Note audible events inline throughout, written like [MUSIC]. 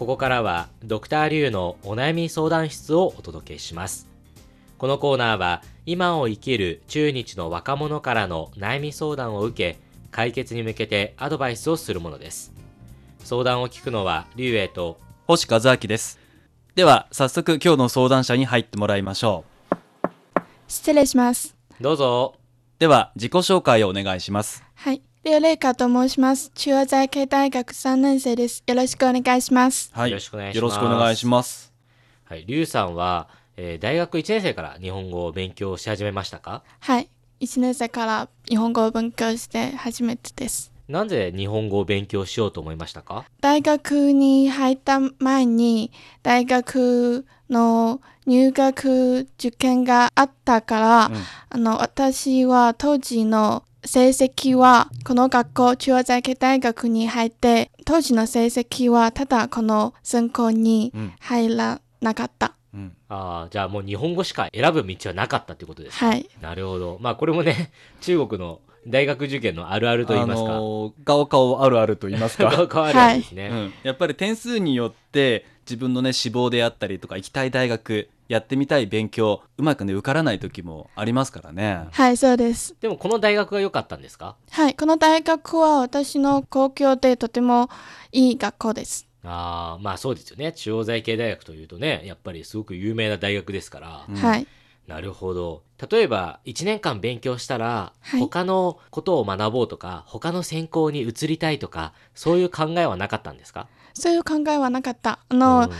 ここからはドクターリュウのお悩み相談室をお届けします。このコーナーは今を生きる中日の若者からの悩み相談を受け解決に向けてアドバイスをするものです。相談を聞くのはリュウエイと星和明です。では早速今日の相談者に入ってもらいましょ失礼します。どうぞ。うでは自己紹介をお願いします。はい。リオレイカと申します。中央財系大学3年生です。よろしくお願いします。はいよろしくお願いしますよろしくお願いしますはい、リュウさんは、えー大学1年生から日本語を勉強し始めましたか？はい。1年生から日本語を勉強して初めてです。なぜ日本語を勉強しようと思いましたか？大学に入った前に大学の入学受験があったから、うんあの私は当時の成績はこの学校中央財系大学に入って当時の成績はただこの専攻にうん入らなかった。うんああ、じゃあもう日本語しか選ぶ道はなかったってことですかはい。なるほど。まあこれもね、中国の大学受験のあるあると言いますか。あのーガオカオあるあると言いますか [LAUGHS] 変わるんですね。うん、やっぱり点数によって自分のね志望であったりとか行きたい大学やってみたい勉強うまくね受からない時もありますからねはい、そうです。でもこの大学が良かったんですか？はい、この大学は私の公共でとてもいい学校です。ああ、まあそうですよね。中央財系大学というとね、やっぱりすごく有名な大学ですから。うんはい。なるほど。例えば、1年間勉強したら、はい他のことを学ぼうとか、他の専攻に移りたいとか、そういう考えはなかったんですか？そういう考えはなかった。あの、うん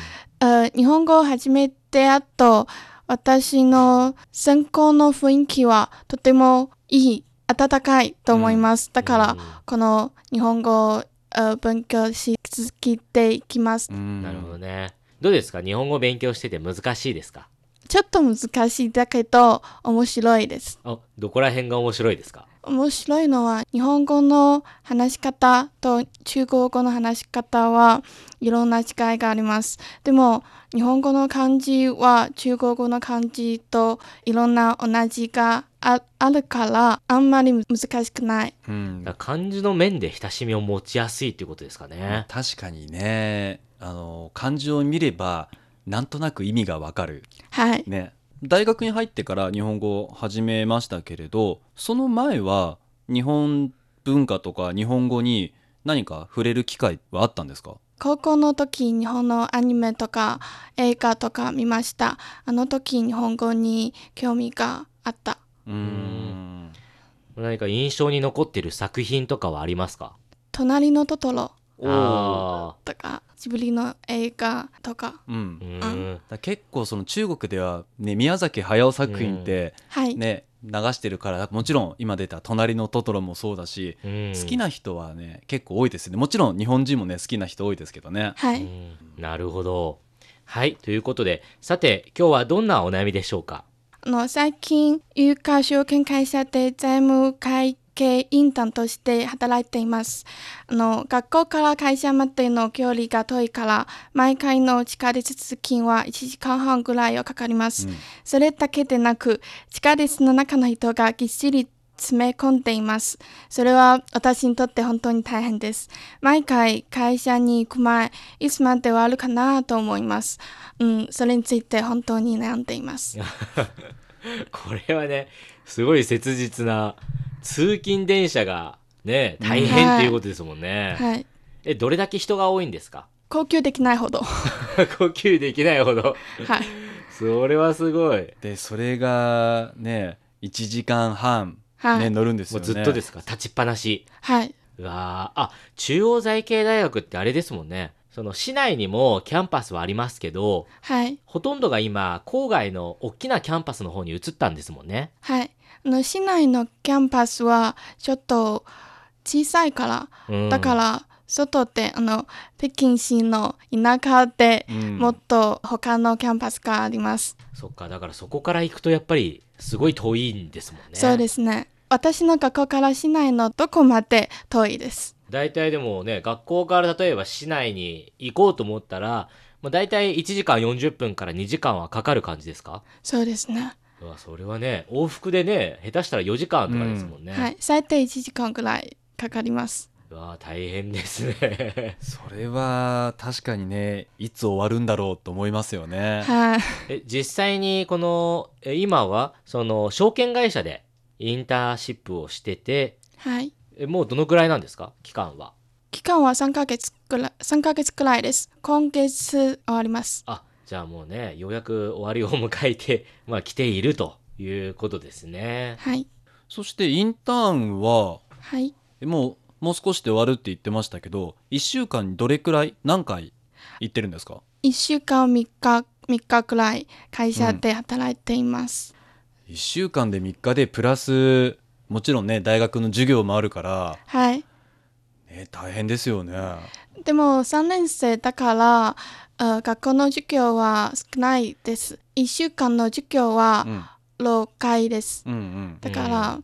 あ日本語を始めてあと、私の専攻の雰囲気はとてもいい、温かいと思います。だから、うんこの日本語をあ勉強し続けていきます。うんなるほどね。どうですか？日本語勉強してて難しいですか？ちょっと難しいだけど面白いです。あ、どこら辺が面白いですか？面白いのは日本語の話し方と中国語の話し方はいろんな違いがあります。でも日本語の漢字は中国語の漢字といろんな同じがああるからあんまり難しくない。うん漢字の面で親しみを持ちやすいっていうことですかね。確かにねあの漢字を見ればなんとなく意味がわかる。はい。ね。大学に入ってから日本語を始めましたけれどその前は日本文化とか日本語に何か触れる機会はあったんですか？高校の時日本のアニメとか映画とか見ました。あの時日本語に興味があった。うーん。何か印象に残ってる作品とかはありますか？隣のトトロ。とかジブリの映画とか。うんあ、うだかん。ら結構その中国では、ね、宮崎駿作品って、はい。ね流してるからもちろん今出た「隣のトトロ」もそうだし、うん好きな人はね結構多いですねもちろん日本人もね好きな人多いですけどねはい。うんなるほど。はい。ということで、さて、今日はどんなお悩みでしょうか？あの最近、有価証券会社で財務会計インターンとして働いています。あの学校から会社までの距離が遠いから、毎回の地下鉄通勤は1時間半ぐらいはかかります。うんそれだけでなく、地下鉄の中の人がぎっしり詰め込んでいます。それは私にとって本当に大変です。毎回会社に行く前、いつまで終わるかなと思います。うん、それについて本当に悩んでいます。[LAUGHS] これはね、すごい切実な、通勤電車がね、大変っていうことですもんね。はい。え、どれだけ人が多いんですか？高級できないほど。[LAUGHS] 呼吸できないほど。はい。それはすごい。でそれがね1時間半、はいね乗るんですもうよねずっとですか？立ちっぱなし。はい。うわーあ、中央財経大学ってあれですもんね。その市内にもキャンパスはありますけど、はい。ほとんどが今、郊外の大きなキャンパスの方に移ったんですもんね。はい。あの市内のキャンパスはちょっと小さいから、うんだから外であの北京市の田舎でうんもっと他のキャンパスがあります。そっか、だからそこから行くとやっぱりすごい遠いんですもんね。そうですね。私の学校から市内のどこまで遠いです。大体でもね、学校から例えば市内に行こうと思ったら、まあ、大体1時間40分から2時間はかかる感じですか？そうですね。うわそれはね、往復でね、下手したら4時間とかですもんね。はい。最低1時間ぐらいかかります。うわあ大変ですね [LAUGHS] それは確かにねいつ終わるんだろうと思いますよねはい。え実際にこのえ今はその証券会社でインターンシップをしててはい。えもうどのくらいなんですか？期間は期間は3ヶ月くらい、3ヶ月くらいです。今月終わります。あじゃあもうねようやく終わりを迎えて [LAUGHS] まあ来ているということですねはい。そしてインターンははい。えもうもう少しで終わるって言ってましたけど1週間にどれくらい何回行ってるんですか？1週間3日、3日くらい会社で働いています。1週間で3日でプラスもちろんね大学の授業もあるから、はい。ね、大変ですよねでも3年生だから、あ学校の授業は少ないです。1週間の授業はうん6回です。うんうんだから、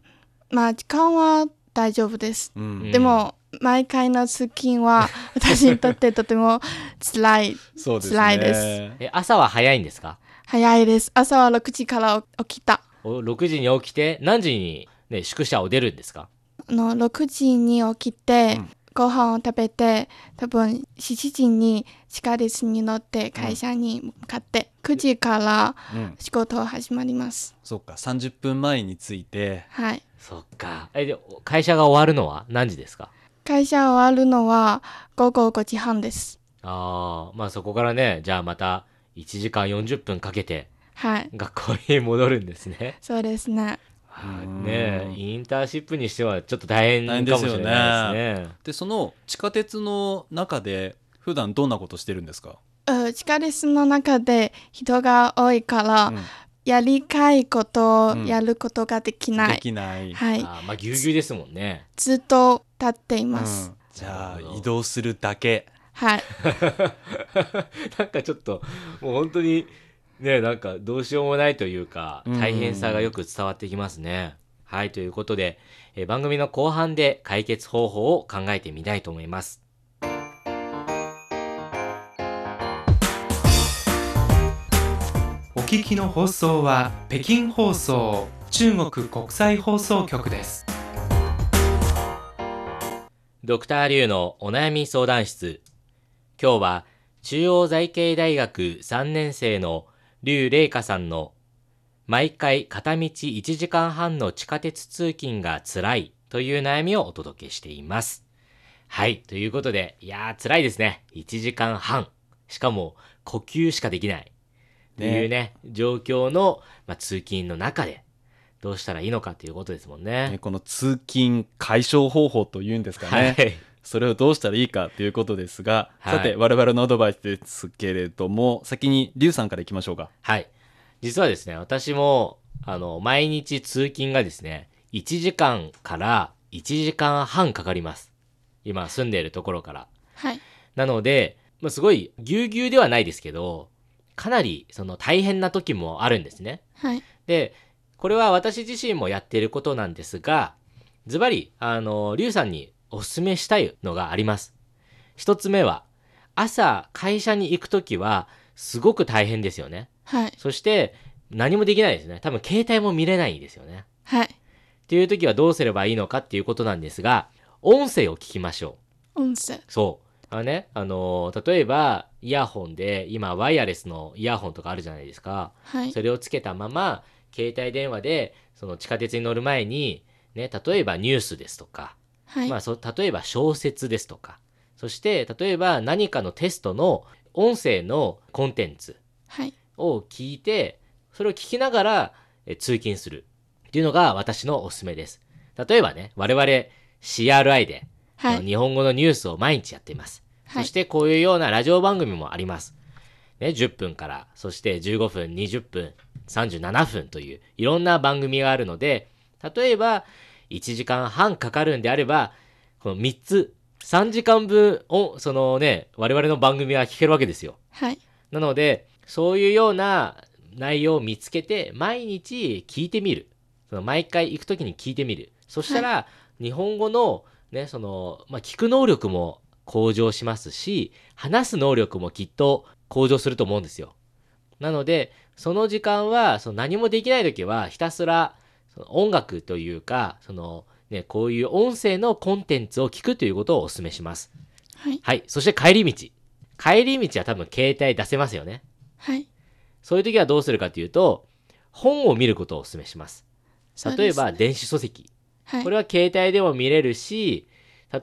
まあ時間は大丈夫です。うんうんでも、毎回の通勤は [LAUGHS] 私にとってとても辛い。そうですね辛いですえ朝は早いんですか？早いです。朝は6時から起きた。お6時に起きて何時に、ね、宿舎を出るんですか？あの6時に起きて、うんご飯を食べて多分7時に地下鉄に乗って会社に向かって、9時からうん仕事始まります。そっか30分前に着いてはい。そっかえで会社が終わるのは何時ですか？会社終わるのは午後5時半です。ああまあそこからねじゃあまた1時間40分かけてはい。学校に戻るんですね。そうですね。ねえインターンシップにしてはちょっと大変かもしれないですね。でその地下鉄の中で普段どんなことしてるんですか、うん地下鉄の中で人が多いから、うんやりたいことをうんやることができない。できない、はい。あーまあぎゅうぎゅうですもんね。ずっと立っていうんます。じゃあ移動するだけはい。[LAUGHS] なんかちょっともう本当にねなんかどうしようもないというかうん大変さがよく伝わってきますね。はいということで、えー番組の後半で解決方法を考えてみたいと思います。お聞きの放送は北京放送中国国際放送局です。ドクターリュウのお悩み相談室。今日は中央財系大学3年生の劉玲香さんの毎回片道1時間半の地下鉄通勤が辛いという悩みをお届けしています。はい。ということで、いやー辛いですね。1時間半。しかも呼吸しかできない。というね、状況の、まあ、通勤の中でどうしたらいいのかということですもんね。ねこの通勤解消方法というんですかね、はい。それをどうしたらいいかということですが、はいさて我々のアドバイスですけれども先にリュウさんからいきましょうかはい。実はですね、私も、あの、毎日通勤がですね、1時間から1時間半かかります。今住んでいるところから。はい。なので、まあ、すごいぎゅうぎゅうではないですけど、かなりその大変な時もあるんですね。はい。で、これは私自身もやっていることなんですが、ズバリ、あの、リュウさんにお勧めしたいのがあります。一つ目は、朝会社に行くときは、すごく大変ですよね。はい。そして、何もできないですね。多分、携帯も見れないですよね。はい。っていう時はどうすればいいのかっていうことなんですが、音声を聞きましょう。音声。そう。あのね、あのー例えば、イヤホンで、今、ワイヤレスのイヤホンとかあるじゃないですか。はい。それをつけたまま、携帯電話で、その地下鉄に乗る前に、ね、例えばニュースですとか、はい。まあ、そ例えば小説ですとか、そして、例えば何かのテストの音声のコンテンツはい。を聞いて、それを聞きながらえ通勤するっていうのが私のおすすめです。例えばね、我々 CRI で、はい。日本語のニュースを毎日やっています。はいそしてこういうようなラジオ番組もあります。ね、10分から、そして15分、20分、37分といういろんな番組があるので、例えば1時間半かかるんであれば、この3つ、3時間分を、そのね、我々の番組は聞けるわけですよ。はい。なので、そういうような内容を見つけて、毎日聞いてみる。その毎回行くときに聞いてみる。そしたら、日本語の、ね、その、まあ、聞く能力も向上しますし、話す能力もきっと向上すると思うんですよ。なので、その時間は、その何もできないときは、ひたすら、その音楽というか、そのね、こういう音声のコンテンツを聞くということをお勧めします。はい。はい。そして帰り道。帰り道は多分携帯出せますよね。はい。そういう時はどうするかというと、本を見ることをお勧めします。例えば、電子書籍。はいこれは携帯でも見れるし、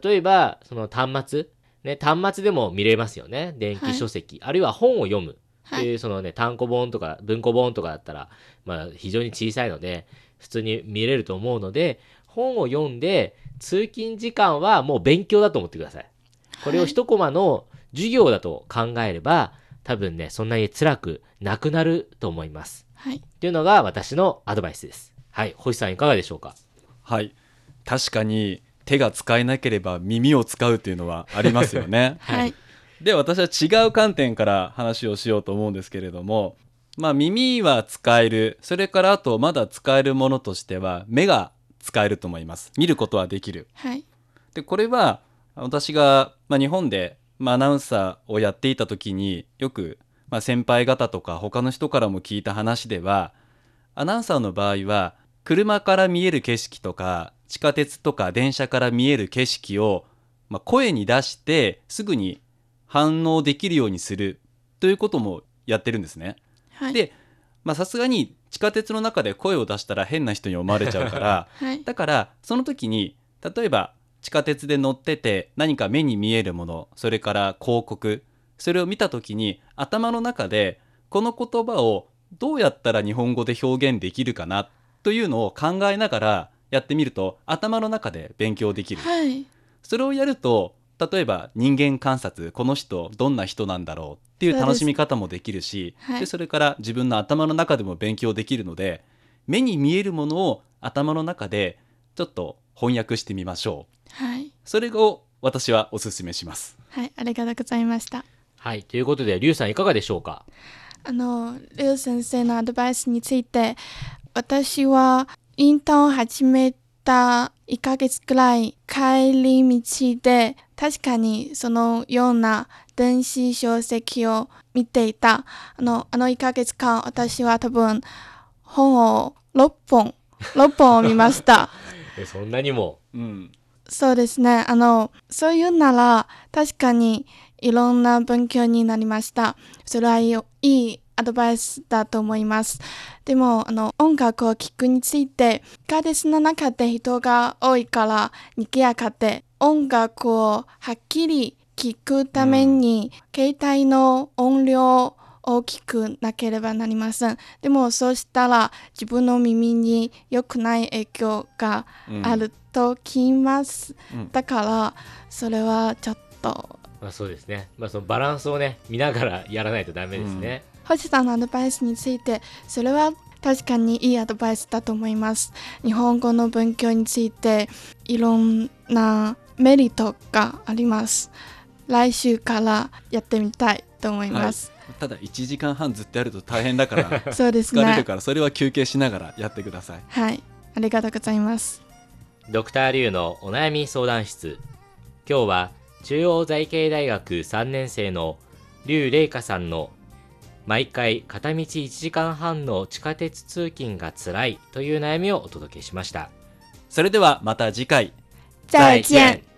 例えば、その端末、ね、端末でも見れますよね。電気書籍。あるいは本を読む。はいっていう、そのね、単行本とか文庫本とかだったら、まあ、非常に小さいので、普通に見れると思うので、本を読んで、通勤時間はもう勉強だと思ってください。これを一コマの授業だと考えれば、多分ね、そんなに辛くなくなると思います。はい。っていうのが私のアドバイスです。はい。星さんいかがでしょうか？はい確かに手が使えなければ耳を使うっていうのはありますよね [LAUGHS] はい。で私は違う観点から話をしようと思うんですけれどもまあ耳は使える。それからあとまだ使えるものとしては目が使えると思います。見ることはできる。はい。でこれは私が、まあ、日本で、まあ、アナウンサーをやっていた時によく、まあ、先輩方とか他の人からも聞いた話ではアナウンサーの場合は車から見える景色とか地下鉄とか電車から見える景色を、まあ、声に出してすぐに反応できるようにするということもやってるんですね。はい。でまあさすがに地下鉄の中で声を出したら変な人に思われちゃうから [LAUGHS] はい。だからその時に例えば地下鉄で乗ってて何か目に見えるものそれから広告それを見た時に頭の中でこの言葉をどうやったら日本語で表現できるかなというのを考えながらやってみると頭の中で勉強できる。はい。それをやると例えば人間観察この人どんな人なんだろうっていう楽しみ方もできるしはいでそれから自分の頭の中でも勉強できるので目に見えるものを頭の中でちょっと翻訳してみましょうはい。それを私はおすすめしますはい。ありがとうございました。はい。ということで、リュウさんいかがでしょうか？あの、リュウ先生のアドバイスについて、私はインターンを始めた1ヶ月くらい帰り道で、確かにそのような電子書籍を見ていた。あの、あの1ヶ月間、私は多分本を6本、[LAUGHS] 6本を見ました。[LAUGHS] えそんなにも？うんそうですね。あの、そういうなら、確かにいろんな勉強になりました。それはいいいいアドバイスだと思います。でも、あの、音楽を聴くについて、地下鉄の中で人が多いから、にぎやかで、音楽をはっきり聴くために、携帯の音量を大きくなければなりません。でも、そうしたら自分の耳に良くない影響がうんあると聞きます。うんだから、それはちょっと、まあそうですね。まあそのバランスをね、見ながらやらないとダメですね。星さんのアドバイスについて、それは確かにいいアドバイスだと思います。日本語の勉強について、いろんなメリットがあります。来週からやってみたいと思います。ただ1時間半ずっとやると大変だから [LAUGHS] そうですね。疲れるからそれは休憩しながらやってくださいはい。ありがとうございます。ドクターリュウのお悩み相談室。今日は中央財系大学3年生のリュウレイカさんの毎回片道1時間半の地下鉄通勤が辛いという悩みをお届けしました。それではまた次回再见。